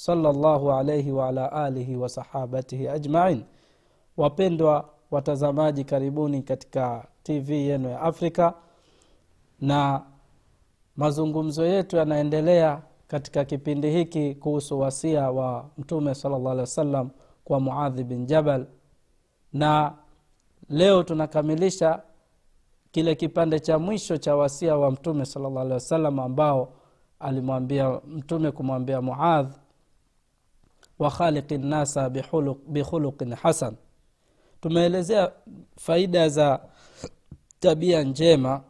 sallallahu alaihi waala alihi wasahabatihi ajmain. Wapendwa watazamaji karibuni katika tv yenu ya afrika. Na mazungumzo yetu yanaendelea katika kipindi hiki kuhusu wasia wa mtume salllah alih wa kwa muadhi bin jabal. Na leo tunakamilisha kile kipande cha mwisho cha wasia wa mtume salllah alih wasallam ambao alimwambia mtume kumwambia muadh wa khaliqi nnasa bikhuluqin hasan. Tumeelezea faida za tabia njema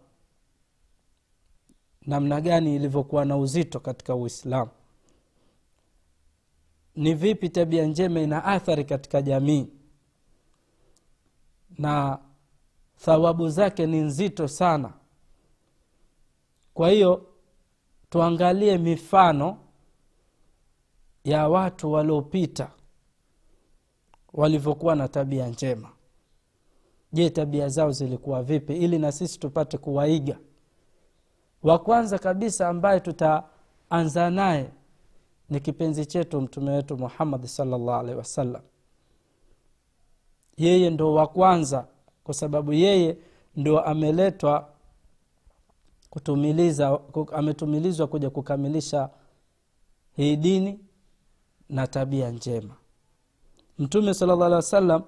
namna gani ilivyokuwa na uzito katika uislamu. Ni vipi tabia njema ina athari katika jamii? Na thawabu zake ni nzito sana. Kwa hiyo tuangalie mifano ya watu waliopita walivyokuwa na tabia njema. Je tabia zao zilikuwa vipi? Ili na sisi tupate kuwaiga. Wa kwanza kabisa ambaye tutaanza naye ni kipenzi chetu mtume wetu muhammadi salllah alaihi wasallam. Yeye ndo wa kwanza kwa sababu yeye ndo ameletwa kutumiliza ametumilizwa kuja kukamilisha hii dini na tabia njema. Mtume sala llah alih wa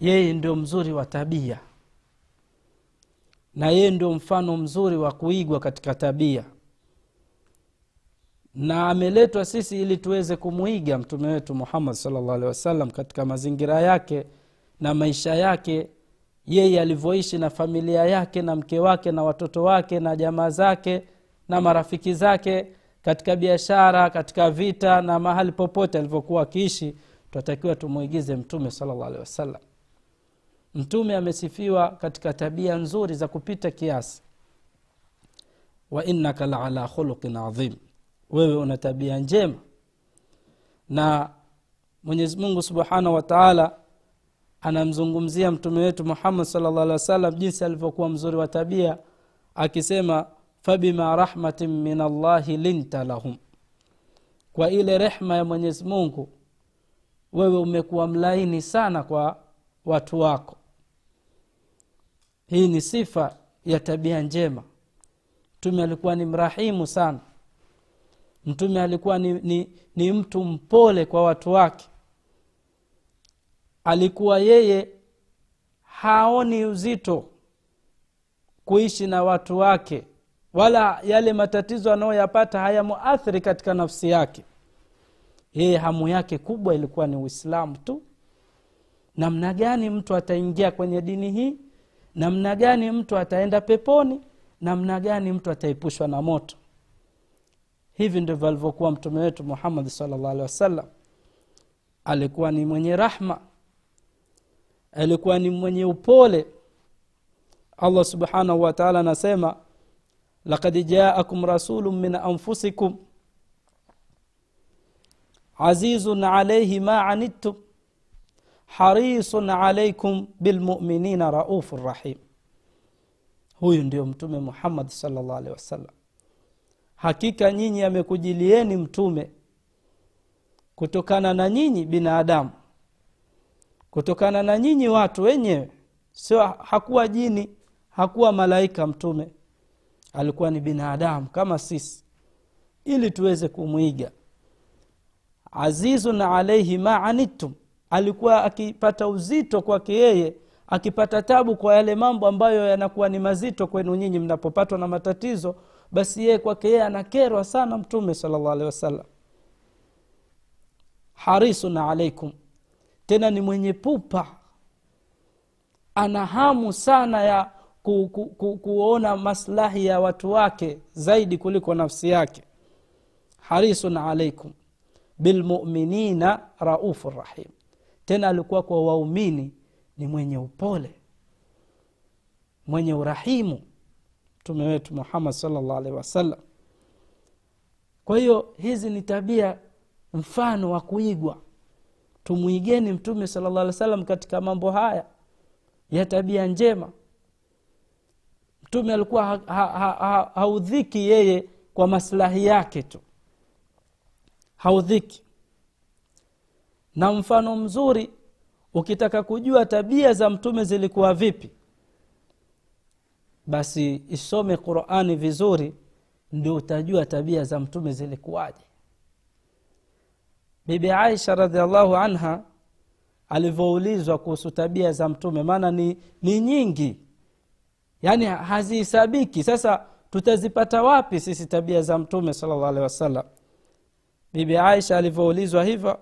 yeye ndio mzuri wa tabia. Na yeye ndio mfano mzuri wa kuigwa katika tabia. Na ameletwa sisi ili tuweze kumwiga mtume wetu muhammad salllah alehi wasallam katika mazingira yake na maisha yake yeye alivyoishi na familia yake na mke wake na watoto wake na jamaa zake na marafiki zake katika biashara katika vita na mahali popote alivyokuwa akiishi tunatakiwa tumwigize mtume salllah alehi wasallam. Mtume amesifiwa katika tabia nzuri za kupita kiasi. Wa innaka laala khuluqin adhim. Wewe una tabia njema. Na mwenyezi mungu subhanahu wa taala anamzungumzia mtume wetu muhammad salllah alih wa jinsi alivyokuwa mzuri wa tabia akisema fabima rahmatin min allahi linta lahum. Kwa ile rehma ya mwenyezi mungu wewe umekuwa mlaini sana kwa watu wako. Hii ni sifa ya tabia njema. Mtume alikuwa ni mrahimu sana. Mtume alikuwa ni, ni, ni mtu mpole kwa watu wake. Alikuwa yeye haoni uzito kuishi na watu wake wala yale matatizo anayoyapata hayamuathiri katika nafsi yake. Yeye hamu yake kubwa ilikuwa ni uislamu tu. Namna gani mtu ataingia kwenye dini hii? Namna gani mtu ataenda peponi? Namna gani mtu ataepushwa na moto? Hivi ndivyo alivyokuwa mtume wetu muhammadi salllah alehi wasallam. Alikuwa ni mwenye rahma. Alikuwa ni mwenye upole. Allah subhanahu wataala anasema lakad jaakum رسول min anfusikum azizun alaihi ma عنتم harisun عليكم bilmuminina raufu rahim. Huyu ndio mtume muhammadi salllah alehi wasallam. Hakika nyinyi amekujilieni mtume kutokana na nyinyi binadamu kutokana na nyinyi watu wenyewe. Sio hakuwa jini hakuwa malaika mtume alikuwa ni binadamu kama sisi ili tuweze kumwiga. Azizun alaihi ma anittum alikuwa akipata uzito kwake yeye akipata tabu kwa yale mambo ambayo yanakuwa ni mazito kwenu nyinyi mnapopatwa na matatizo basi yeye kwake yeye anakerwa sana mtume salllah alehi wasallam. Harisun alaikum tena ni mwenye pupa ana hamu sana ya ku, ku, ku, kuona maslahi ya watu wake zaidi kuliko nafsi yake. Harisun alaikum bilmuminina raufu rahim. Tena alikuwa kwa waumini ni mwenye upole mwenye urahimu mtume wetu muhammad salllah alaihi wasallam. Kwa hiyo hizi ni tabia mfano wa kuigwa. Tumwigeni mtume salllah wa sallam katika mambo haya ya tabia njema mtume alikuwa haudhiki ha, ha, ha, haudhiki yeye kwa maslahi yake tu. Haudhiki. Na mfano mzuri ukitaka kujua tabia za mtume zilikuwa vipi basi isome qurani vizuri ndio utajua tabia za mtume zilikuwaje. Bibi aisha radiallahu anha alivyoulizwa kuhusu tabia za mtume maana ni, ni nyingi yaani hazihesabiki. Sasa tutazipata wapi sisi tabia za mtume salllah alehi wasallam? Bibi aisha alivyoulizwa hivyo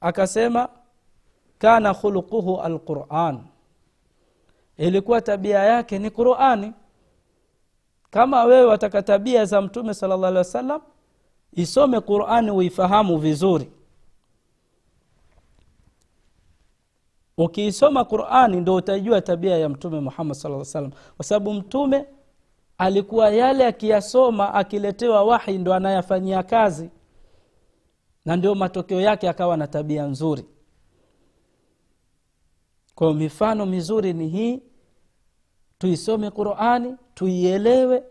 akasema kana khuluquhu alquran. Ilikuwa tabia yake ni qurani. Kama wewe wataka tabia za mtume sala llah alehi wasallam isome qurani uifahamu vizuri ukiisoma qurani ndo utajua tabia ya mtume muhammad saa salam kwa sababu mtume alikuwa yale akiyasoma akiletewa wahi ndo anayafanyia kazi. Na ndio matokeo yake akawa na tabia nzuri. Kwa mifano mizuri ni hii. Tuisome qurani tuielewe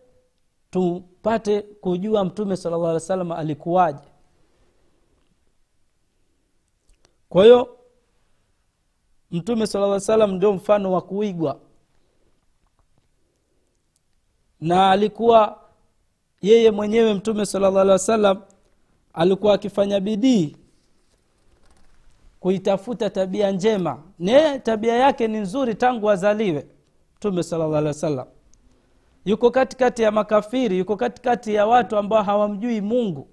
tupate kujua mtume sala llah alih salam alikuwaje. Kwa hiyo mtume sala lla salam ndio mfano wa kuigwa. Na alikuwa yeye mwenyewe mtume sala llah alih wasallam alikuwa akifanya bidii kuitafuta tabia njema. Naye tabia yake ni nzuri tangu azaliwe mtume sala llah alih wasallam. Yuko katikati ya makafiri yuko katikati ya watu ambao hawamjui mungu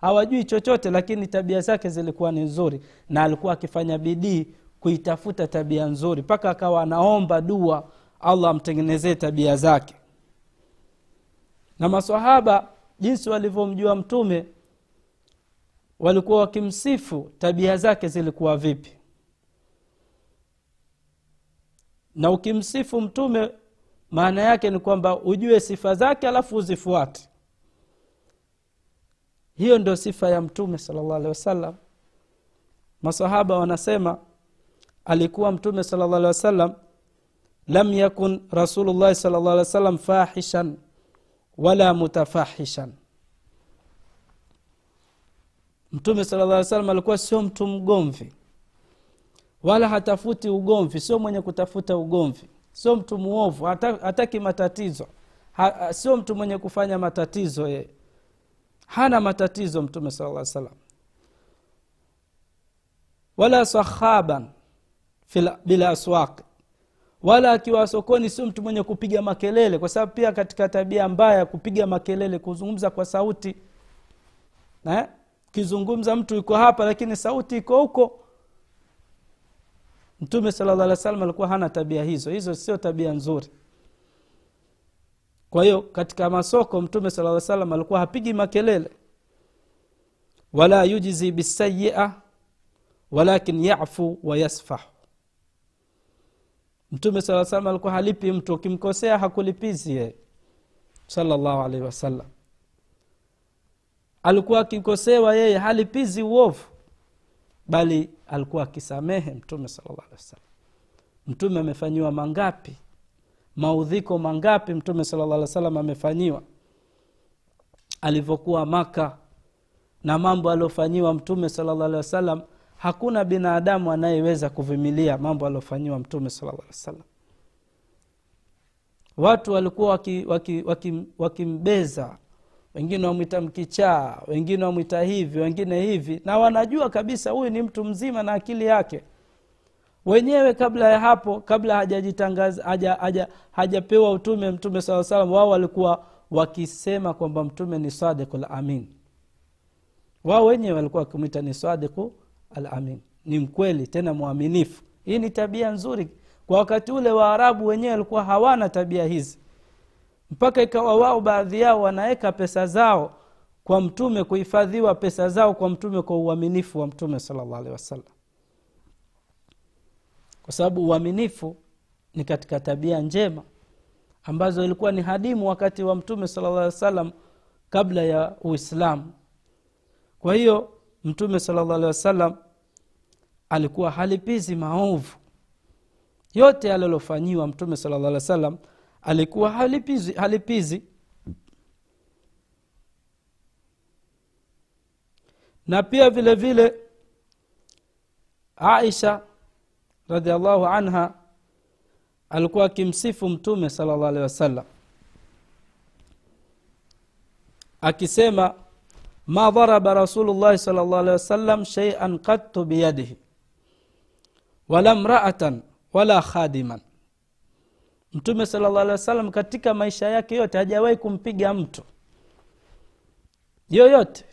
hawajui chochote lakini tabia zake zilikuwa ni nzuri. Na alikuwa akifanya bidii kuitafuta tabia nzuri mpaka akawa anaomba dua allah amtengenezee tabia zake. Na masahaba jinsi walivyomjua mtume walikuwa wakimsifu tabia zake zilikuwa vipi? Na ukimsifu mtume maana yake ni kwamba ujue sifa zake alafu uzifuate. Hiyo ndio sifa ya mtume salllah alehi wasallam. Masahaba wanasema alikuwa mtume sala llah alih wasallam lam yakun rasulullahi salllah alih wasallam fahishan wala mutafahishan. Mtume sala llah alih salam alikuwa sio mtu mgomvi wala hatafuti ugomvi sio mwenye kutafuta ugomvi sio mtu muovu hataki matatizo ha, sio mtu mwenye kufanya matatizo ye hana matatizo mtume sala llah salam wala sahaban bila aswaq. Wala akiwa sokoni sio mtu mwenye kupiga makelele kwa sababu pia katika tabia mbaya kupiga makelele kuzungumza kwa sauti eh? ukizungumza mtu yuko hapa lakini sauti iko huko. Mtume sala llah salam alikuwa hana tabia hizo. Hizo sio tabia nzuri. Kwa hiyo katika masoko mtume sala lla salam alikuwa hapigi makelele. Wala yujzi bisayia walakin yafu wayasfahu mtume saa salam alikuwa halipi mtu ukimkosea hakulipizi yeye. Salllahu alaihi wasallam. Alikuwa akikosewa yeye halipizi uovu. Bali alikuwa akisamehe mtume salllah alehi wasallam. Mtume amefanyiwa mangapi? Maudhiko mangapi mtume sala llah alih wasallam amefanyiwa? Alivyokuwa maka na mambo aliofanyiwa mtume sala llah alih wasallam hakuna binadamu anayeweza kuvimilia mambo aliofanyiwa mtume sala watu walikuwa wakimbeza waki, waki, waki wengine wamwita mkichaa wengine wamwita hivi wengine hivi na wanajua kabisa huyu ni mtu mzima na akili yake. Wenyewe kabla ya hapo kabla hajajitangaza haja, haja, utume mtume saa salam wao walikuwa wakisema kwamba mtume ni sadiku lamin wao wenyewe walikuwa wakimwita ni sadiku alamin. Ni mkweli tena mwaminifu. Hii ni tabia nzuri. Kwa wakati ule waarabu wenyewe walikuwa hawana tabia hizi. Mpaka ikawa wao baadhi yao wanaweka pesa zao kwa mtume kuhifadhiwa pesa zao kwa mtume kwa uaminifu wa mtume salllah alehi wasallam. Kwa sababu uaminifu ni katika tabia njema ambazo ilikuwa ni hadimu wakati wa mtume sala llah salam kabla ya uislamu. Kwa hiyo mtume sala llah alehi wasallam alikuwa halipizi maovu. Yote alilofanyiwa mtume sala llah wasallam wa sallam alikuwa halipizi, halipizi. Na pia vile vile aisha radiallahu anha alikuwa akimsifu mtume sala llah alehi wasallam akisema ma dharaba rasulullahi sala llah alehi wasallam sheian qattu biyadihi wala mraatan wala khadiman. Mtume sala llah alehi wasallam katika maisha yake yote hajawahi kumpiga mtu yoyote.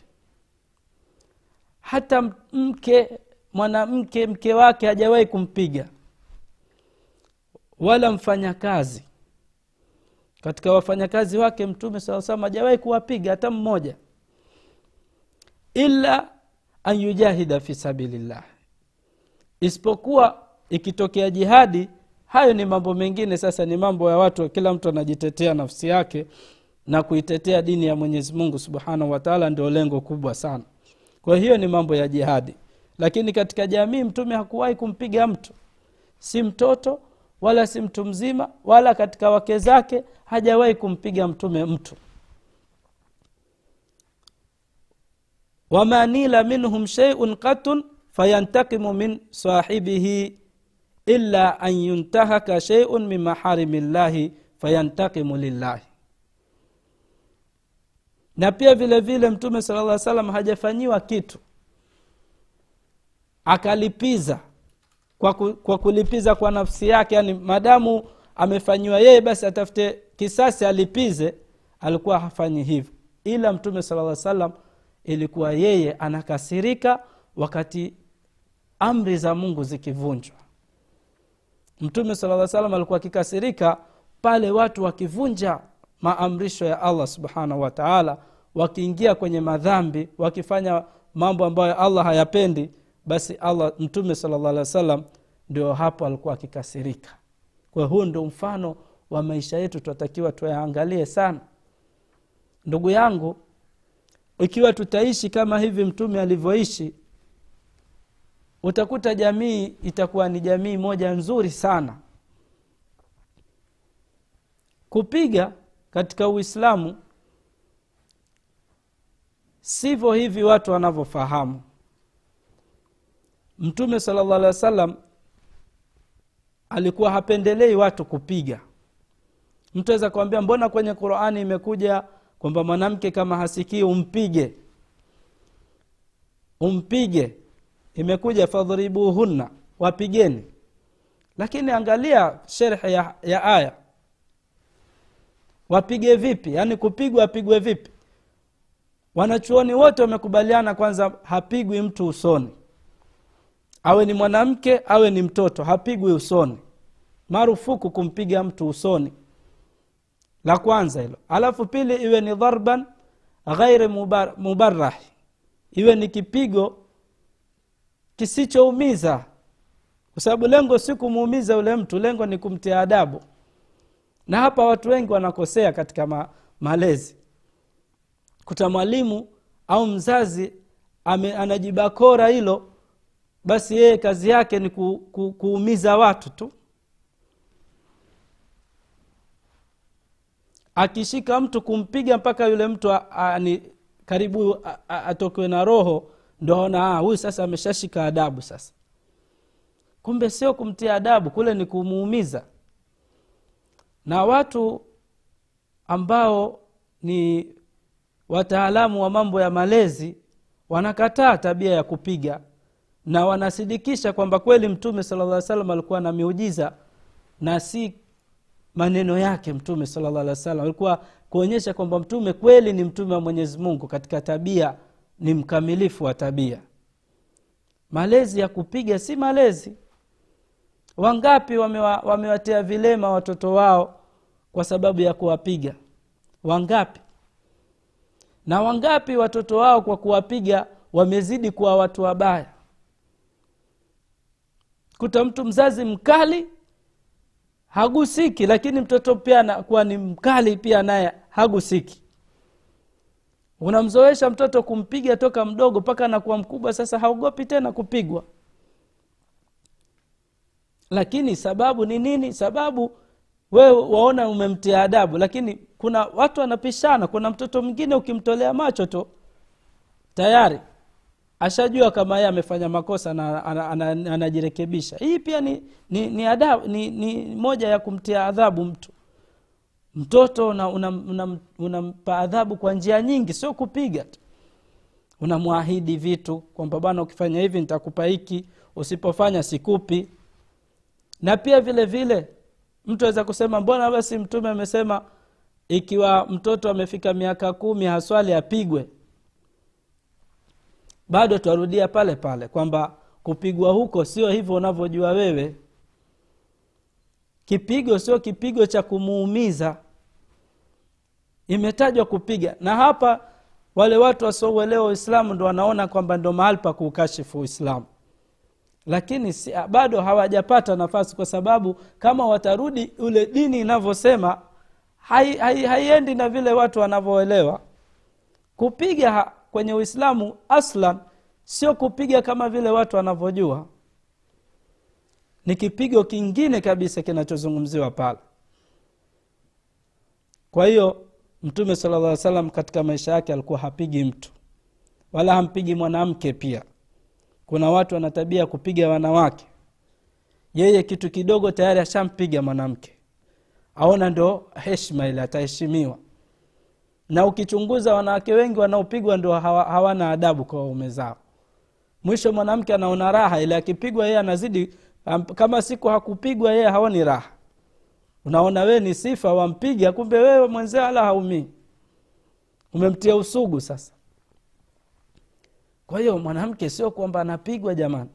Hata mke mwanamke mke wake hajawahi kumpiga wala mfanyakazi. Katika wafanyakazi wake mtume saa salam hajawahi kuwapiga hata mmoja ila an yujahida fi sabilillah. Isipokuwa ikitokea jihadi hayo ni mambo mengine. Sasa ni mambo ya watu kila mtu anajitetea nafsi yake na kuitetea dini ya mwenyezi mungu subhanahu wataala ndio lengo kubwa sana. Kwa hiyo ni mambo ya jihadi. Lakini katika jamii mtume hakuwahi kumpiga mtu. Si mtoto wala si mtu mzima wala katika wake zake hajawahi kumpiga mtume mtu wama nila minhum sheiun qatun fayantakimu min sahibihi illa an yuntahaka sheiun min maharimi llahi fayantakimu lillahi. Na pia vile vile mtume sala lla salam hajafanyiwa kitu. Akalipiza kwa, ku, kwa kulipiza kwa nafsi yake yani madamu amefanyiwa yeye basi atafute kisasi alipize alikuwa hafanyi hivyo. Ila mtume sala llah salam ilikuwa yeye anakasirika wakati amri za mungu zikivunjwa. Mtume sala salam alikuwa akikasirika pale watu wakivunja maamrisho ya allah subhanahu wataala wakiingia kwenye madhambi wakifanya mambo ambayo allah hayapendi basi allah mtume sala llah wa sallam ndio hapo alikuwa akikasirika. Kwa huu ndio mfano wa maisha yetu tunatakiwa tuyaangalie sana. Ndugu yangu ikiwa tutaishi kama hivi mtume alivyoishi utakuta jamii itakuwa ni jamii moja nzuri sana. Kupiga katika uislamu sivyo hivi watu wanavyofahamu. Mtume sala llah alih wa sallam alikuwa hapendelei watu kupiga. Mtu aweza kuambia mbona kwenye qurani imekuja kwamba mwanamke kama hasikii umpige. Umpige. Imekuja fadhribuhunna wapigeni. Lakini angalia sherhe ya, ya aya. Wapige vipi? Yaani kupigwa apigwe vipi? Wanachuoni wote wamekubaliana kwanza hapigwi mtu usoni. Awe ni mwanamke awe ni mtoto hapigwi usoni. Marufuku kumpiga mtu usoni la kwanza hilo. Alafu pili iwe ni dharban ghairi mubar, mubarahi iwe ni kipigo kisichoumiza. Kwa sababu lengo si kumuumiza yule mtu lengo ni kumtia adabu. Na hapa watu wengi wanakosea katika ma, malezi. Kuta mwalimu au mzazi ame, anajibakora hilo basi yeye kazi yake ni ku, ku, kuumiza watu tu akishika mtu kumpiga mpaka yule mtu a, a, ni karibu atokwe na roho ndo aona huyu sasa ameshashika adabu sasa. Kumbe sio kumtia adabu kule ni kumuumiza. Na watu ambao ni wataalamu wa mambo ya malezi wanakataa tabia ya kupiga na wanasidikisha kwamba kweli mtume sala salam alikuwa na miujiza na si maneno yake mtume salllah alih wa sallam alikuwa kuonyesha kwamba mtume kweli ni mtume wa mwenyezi mungu katika tabia ni mkamilifu wa tabia. Malezi ya kupiga si malezi. Wangapi wamewa, wamewatia vilema watoto wao kwa sababu ya kuwapiga? Wangapi? Na wangapi watoto wao kwa kuwapiga wamezidi kuwa watu wabaya? Kuta mtu mzazi mkali hagusiki lakini mtoto pia anakuwa ni mkali pia naye hagusiki. Unamzoesha mtoto kumpiga toka mdogo mpaka anakuwa mkubwa sasa haogopi tena kupigwa. Lakini sababu ni nini? Sababu wewe waona umemtia adabu lakini kuna watu wanapishana kuna mtoto mwingine ukimtolea macho tu tayari ashajua kama yeye amefanya makosa na anajirekebisha. Hii pia ni, ni, ni, adabu, ni, ni moja ya kumtia adhabu mtu. Mtoto unampa una, una, adhabu kwa njia nyingi sio kupiga tu. Unamwahidi vitu kwamba bana ukifanya hivi nitakupa hiki usipofanya sikupi. Na pia vile vile mtu aweza kusema mbona basi mtume amesema ikiwa mtoto amefika miaka kumi haswali apigwe bado twarudia pale pale kwamba kupigwa huko sio hivyo unavyojua wewe. Kipigo sio kipigo cha kumuumiza. Imetajwa kupiga. Na hapa wale watu wasiouelewa uislamu ndo wanaona kwamba ndo mahali pa kuukashifu uislamu. Lakini si, bado hawajapata nafasi kwa sababu kama watarudi ule dini inavyosema haiendi hai, hai na vile watu wanavyoelewa. Kupiga kwenye uislamu aslan sio kupiga kama vile watu wanavyojua. Ni kipigo kingine kabisa kinachozungumziwa pale. Kwa hiyo mtume sala llah salam katika maisha yake alikuwa hapigi mtu wala hampigi mwanamke pia. Kuna watu wana tabia kupiga wanawake. Yeye kitu kidogo tayari ashampiga mwanamke. Aona ndo heshma ile ataheshimiwa na ukichunguza wanawake wengi wanaopigwa ndo hawa, hawana adabu kwa waume zao. Mwisho mwanamke anaona raha ili akipigwa yeye anazidi kama siku hakupigwa yeye haoni raha. Unaona wee ni sifa wampiga kumbe wewe mwenzee wala haumii. Umemtia usugu sasa. Kwa hiyo mwanamke sio kwamba anapigwa jamani.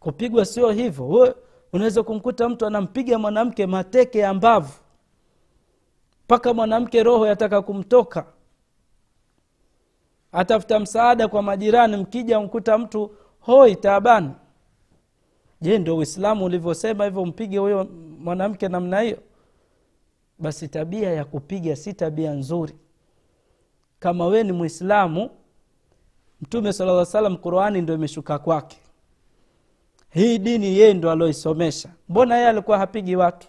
Kupigwa sio hivyo. Unaweza kumkuta mtu anampiga mwanamke mateke ya mpaka mwanamke roho yataka kumtoka. Atafuta msaada kwa majirani mkija mkuta mtu hoi taabani. Je ndio uislamu ulivyosema hivyo mpige huyo mwanamke namna hiyo? Basi tabia ya kupiga si tabia nzuri. Kama wee ni mwislamu mtume sala lla salam qurani ndo imeshuka kwake. Hii dini yeye ndo aloisomesha mbona yeye alikuwa hapigi watu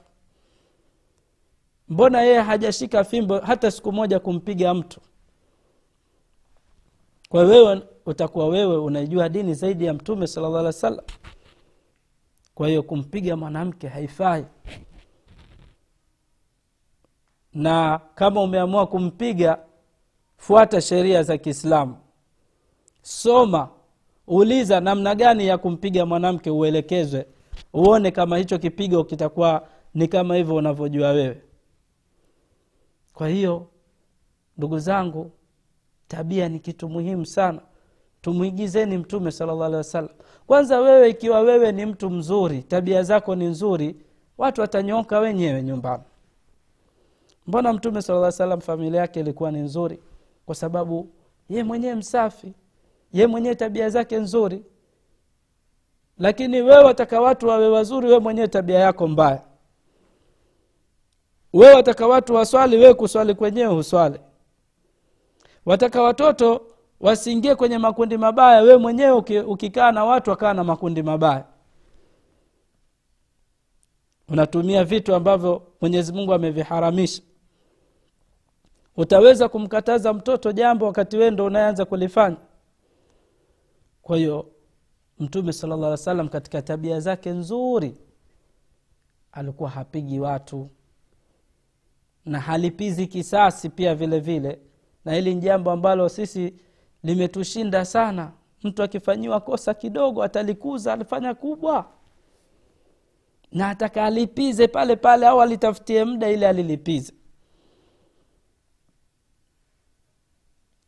mbona yeye hajashika fimbo hata siku moja kumpiga mtu? Kwa wewe utakuwa wewe unaijua dini zaidi ya mtume salallah alih wa sallam kwa hiyo kumpiga mwanamke haifai. Na kama umeamua kumpiga fuata sheria za kiislamu. Soma uliza namna gani ya kumpiga mwanamke uelekezwe. Uone kama hicho kipigo kitakuwa ni kama hivyo unavyojua wewe kwa hiyo ndugu zangu tabia ni kitu muhimu sana. Tumwigizeni mtume sala llah alehi wasallam. Kwanza wewe ikiwa wewe ni mtu mzuri tabia zako ni nzuri watu watanyoka wenyewe nyumbani. Mbona mtume sala salam familia yake ilikuwa ni nzuri? Kwa sababu ye mwenyewe msafi ye mwenyewe tabia zake nzuri. Lakini wewe wataka watu wawe wazuri wewe mwenyewe tabia yako mbaya wewe wataka watu waswali we kuswali kwenyewe huswali. Wataka watoto wasiingie kwenye makundi mabaya we mwenyewe ukikaa na watu wakaa na makundi mabaya. Unatumia vitu ambavyo mwenyezi mungu ameviharamisha. Utaweza kumkataza mtoto jambo wakati wee ndo unayeanza kulifanya. Kwa hiyo mtume sala llah salam katika tabia zake nzuri alikuwa hapigi watu na halipizi kisasi pia vile vile. Na hili ni jambo ambalo sisi limetushinda sana. Mtu akifanyiwa kosa kidogo atalikuza alifanya kubwa. Na ataka alipize pale pale au alitafutie muda ili alilipize.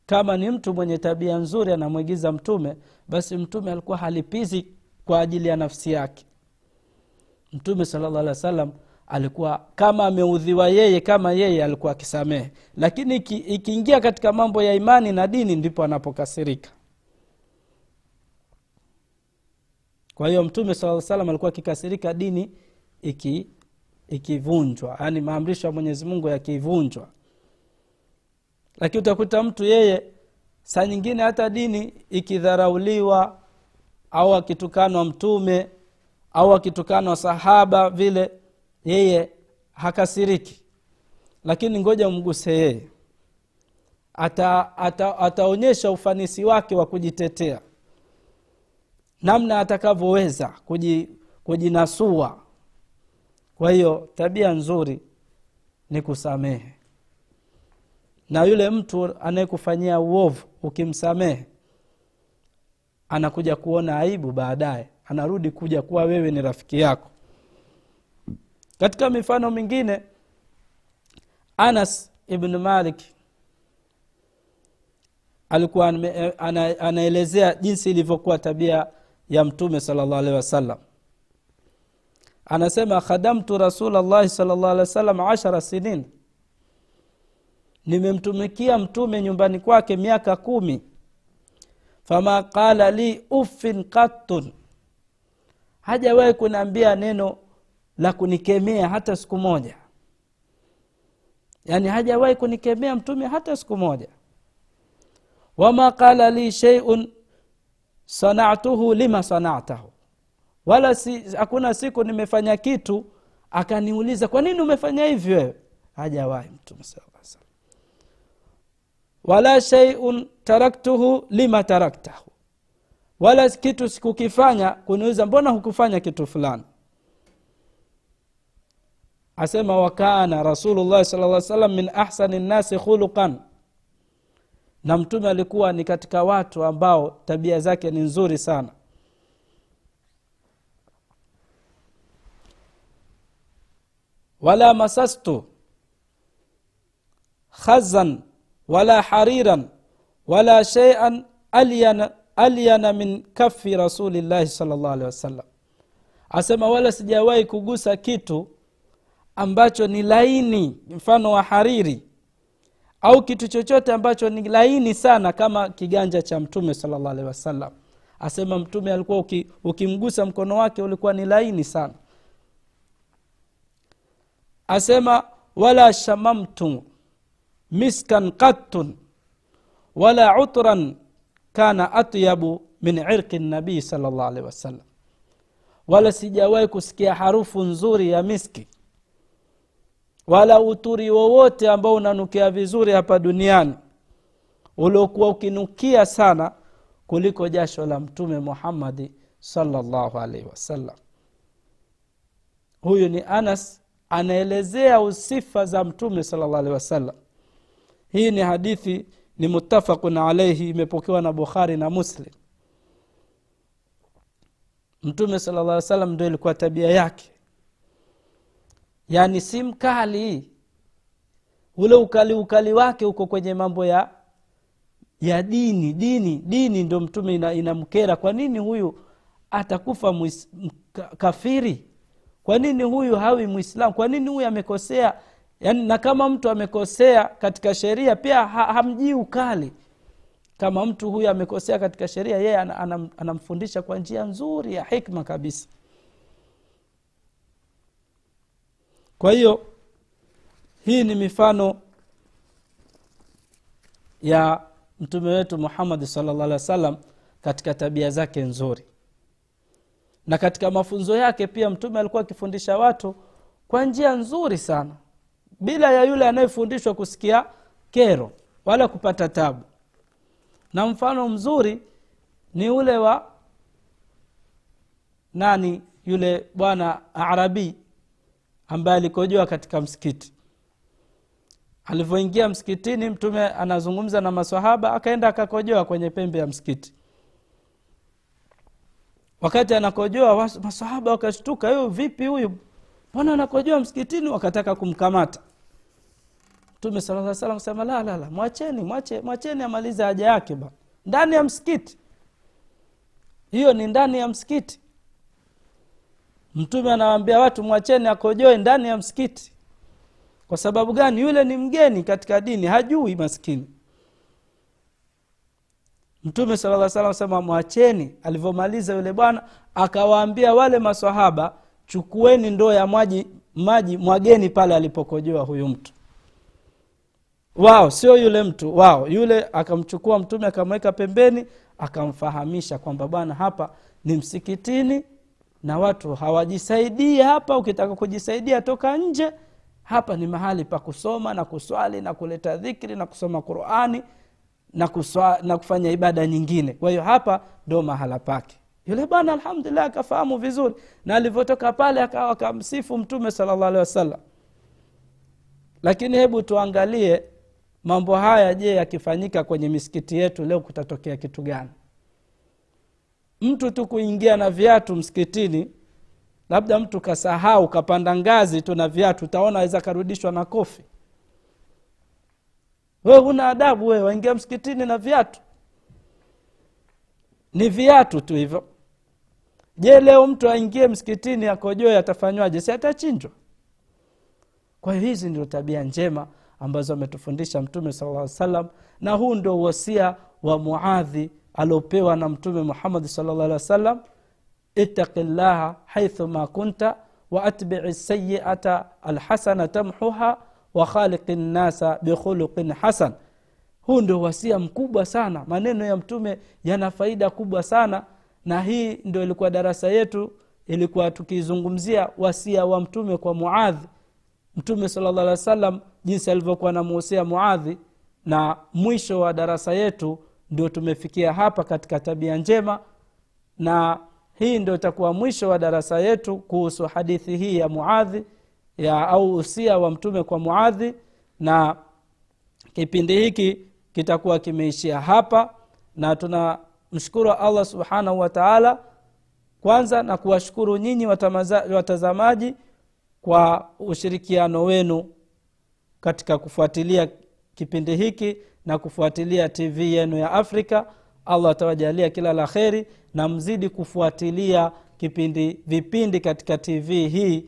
Kama ni mtu mwenye tabia nzuri anamwigiza mtume basi mtume alikuwa halipizi kwa ajili ya nafsi yake. Mtume salllah alih wa sallam alikuwa kama ameudhiwa yeye kama yeye alikuwa akisamehe. Lakini ikiingia iki katika mambo ya imani na dini ndipo anapokasirika. Kwa hiyo mtume saa salam alikuwa akikasirika dini iki ikivunjwa yaani maamrisho ya mwenyezi mungu yakivunjwa. Lakini utakuta mtu yeye saa nyingine hata dini ikidharauliwa au akitukanwa mtume au akitukanwa sahaba vile yeye hakasiriki. Lakini ngoja mguse yeye. Ata, ata, ataonyesha ufanisi wake wa kujitetea. Namna atakavyoweza kujinasua. Kwa hiyo tabia nzuri ni kusamehe. Na yule mtu anayekufanyia uovu ukimsamehe anakuja kuona aibu baadaye. Anarudi kuja kuwa wewe ni rafiki yako katika mifano mingine anas ibn malik alikuwa ana, anaelezea jinsi ilivyokuwa tabia ya mtume sala llah alehi wasallam. Anasema khadamtu rasulllahi sala llah alehi wasallam ashara sinin. Nimemtumikia mtume nyumbani kwake miaka kumi. Fama qala li uffin qattun. Hajawahi kuniambia neno la kunikemea hata siku moja. Yaani hajawahi kunikemea mtume hata siku moja. Wama qala li sheiun sanatuhu lima sanatahu. Wala hakuna siku nimefanya kitu akaniuliza kwa nini umefanya hivi wewe? Hajawahi mtume saa wala sheiun taraktuhu lima taraktahu. Wala kitu sikukifanya kuniuliza mbona hukufanya kitu fulani asema wakana rasulullahi sala salam min ahsani nnasi khuluqan. Na mtume alikuwa ni katika watu ambao tabia zake ni nzuri sana. Wala masastu khazan wala hariran wala sheian alyana, alyana min kafi rasulillahi sal llah alehi wasallam. Asema wala sijawahi kugusa kitu ambacho ni laini mfano wa hariri au kitu chochote ambacho ni laini sana kama kiganja cha mtume salllah alehi wasallam. Asema mtume alikuwa uki, ukimgusa mkono wake ulikuwa ni laini sana. Asema wala shamamtu miskan qattun wala utran kana atyabu min irqi nabii salllah alehi wasallam. Wala sijawahi kusikia harufu nzuri ya miski wala uturi wowote ambao unanukia vizuri hapa duniani uliokuwa ukinukia sana kuliko jasho la mtume muhammadi salllahu alaihi wasallam. Huyu ni anas anaelezea usifa za mtume salllah alehi wasallam. Hii ni hadithi ni mutafaqun alaihi imepokewa na bukhari na muslim. Mtume sala llah salam ndo ilikuwa tabia yake yaani si mkali. Ule ukali ukali wake uko kwenye mambo ya ya dini. Dini dini ndo mtume ina, inamkera. Kwa nini huyu atakufa muis, kafiri? Kwa nini huyu hawi mwislamu kwa nini huyu amekosea? Yani na kama mtu amekosea katika sheria pia ha, hamjii ukali. Kama mtu huyu amekosea katika sheria yeye anam, anamfundisha kwa njia nzuri ya hikma kabisa kwa hiyo hii ni mifano ya mtume wetu muhammadi salllah alih wa sallam katika tabia zake nzuri. Na katika mafunzo yake pia mtume alikuwa akifundisha watu kwa njia nzuri sana bila ya yule anayefundishwa kusikia kero wala kupata tabu. Na mfano mzuri ni ule wa nani? Yule bwana arabi ambaye alikojoa katika msikiti. Alivyoingia msikitini mtume anazungumza na masahaba akaenda akakojoa kwenye pembe ya msikiti. Wakati anakojoa masahaba wakashtuka huyu vipi huyu? Mbona anakojoa msikitini? Wakataka kumkamata. Mtume sala salam sema la la la mwacheni mwache, mwacheni amalize haja yake ba ndani ya msikiti. Hiyo ni ndani ya msikiti mtume anawaambia watu mwacheni akojoe ndani ya msikiti. Kwa sababu gani? Yule ni mgeni katika dini hajui maskini. Mtume sala sema mwacheni. Alivyomaliza yule bwana akawaambia wale masahaba chukueni ndoo ya maji maji mwageni pale alipokojoa huyu mtu. Wao sio yule mtu wao. Yule akamchukua mtume akamweka pembeni akamfahamisha kwamba bwana hapa ni msikitini na watu hawajisaidii hapa. Ukitaka kujisaidia toka nje. Hapa ni mahali pa kusoma na kuswali na kuleta dhikri na kusoma qurani na, na kufanya ibada nyingine. Kwa hiyo hapa ndo mahala pake. Yule bwana alhamdulillah akafahamu vizuri na alivyotoka pale akawa akamsifu mtume salllah alehi wasallam. Lakini hebu tuangalie mambo haya je yakifanyika kwenye misikiti yetu leo kutatokea kitu gani mtu tu kuingia na viatu msikitini labda mtu kasahau kapanda ngazi tu na viatu utaona aweza karudishwa na kofi. We huna adabu we waingia msikitini na viatu. Ni viatu tu hivyo. Je leo mtu aingie msikitini akojoe atafanywaje? Si atachinjwa. Kwa hiyo hizi ndio tabia njema ambazo ametufundisha mtume sala salam na huu ndio uhosia wa muadhi aliopewa na mtume muhammadi salllah alih wa sallam llaha haithu ma kunta waatbii sayiata alhasana tamhuha wa khaliqi nnasa bikhuluqin hasan. Huu ndio wasia mkubwa sana. Maneno ya mtume yana faida kubwa sana na hii ndio ilikuwa darasa yetu ilikuwa tukizungumzia wasia wa mtume kwa muadhi mtume salllah alih wa sallam jinsi alivyokuwa namuhusia muadhi na mwisho wa darasa yetu ndio tumefikia hapa katika tabia njema na hii ndio itakuwa mwisho wa darasa yetu kuhusu hadithi hii ya muadhi ya au usia wa mtume kwa muadhi na kipindi hiki kitakuwa kimeishia hapa na tunamshukuru allah subhanahu wa taala kwanza na kuwashukuru nyinyi watazamaji kwa ushirikiano wenu katika kufuatilia kipindi hiki na kufuatilia tv yenu ya afrika. Allah atawajalia kila la kheri na mzidi kufuatilia kipindi vipindi katika tv hii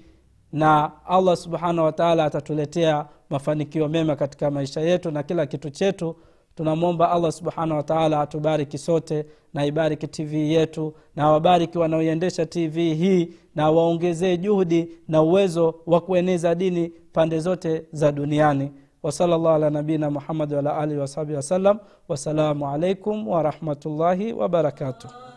na allah subhanahu wataala atatuletea mafanikio mema katika maisha yetu na kila kitu chetu. Tunamwomba allah subhanahu wataala atubariki sote na ibariki tv yetu na wabariki wanaoiendesha tv hii na waongezee juhudi na uwezo wa kueneza dini pande zote za duniani wasala llah ala nabina muhammadi waala alihi wasahbihi wasallam wassalamu alaikum warahmatullahi wabarakatuh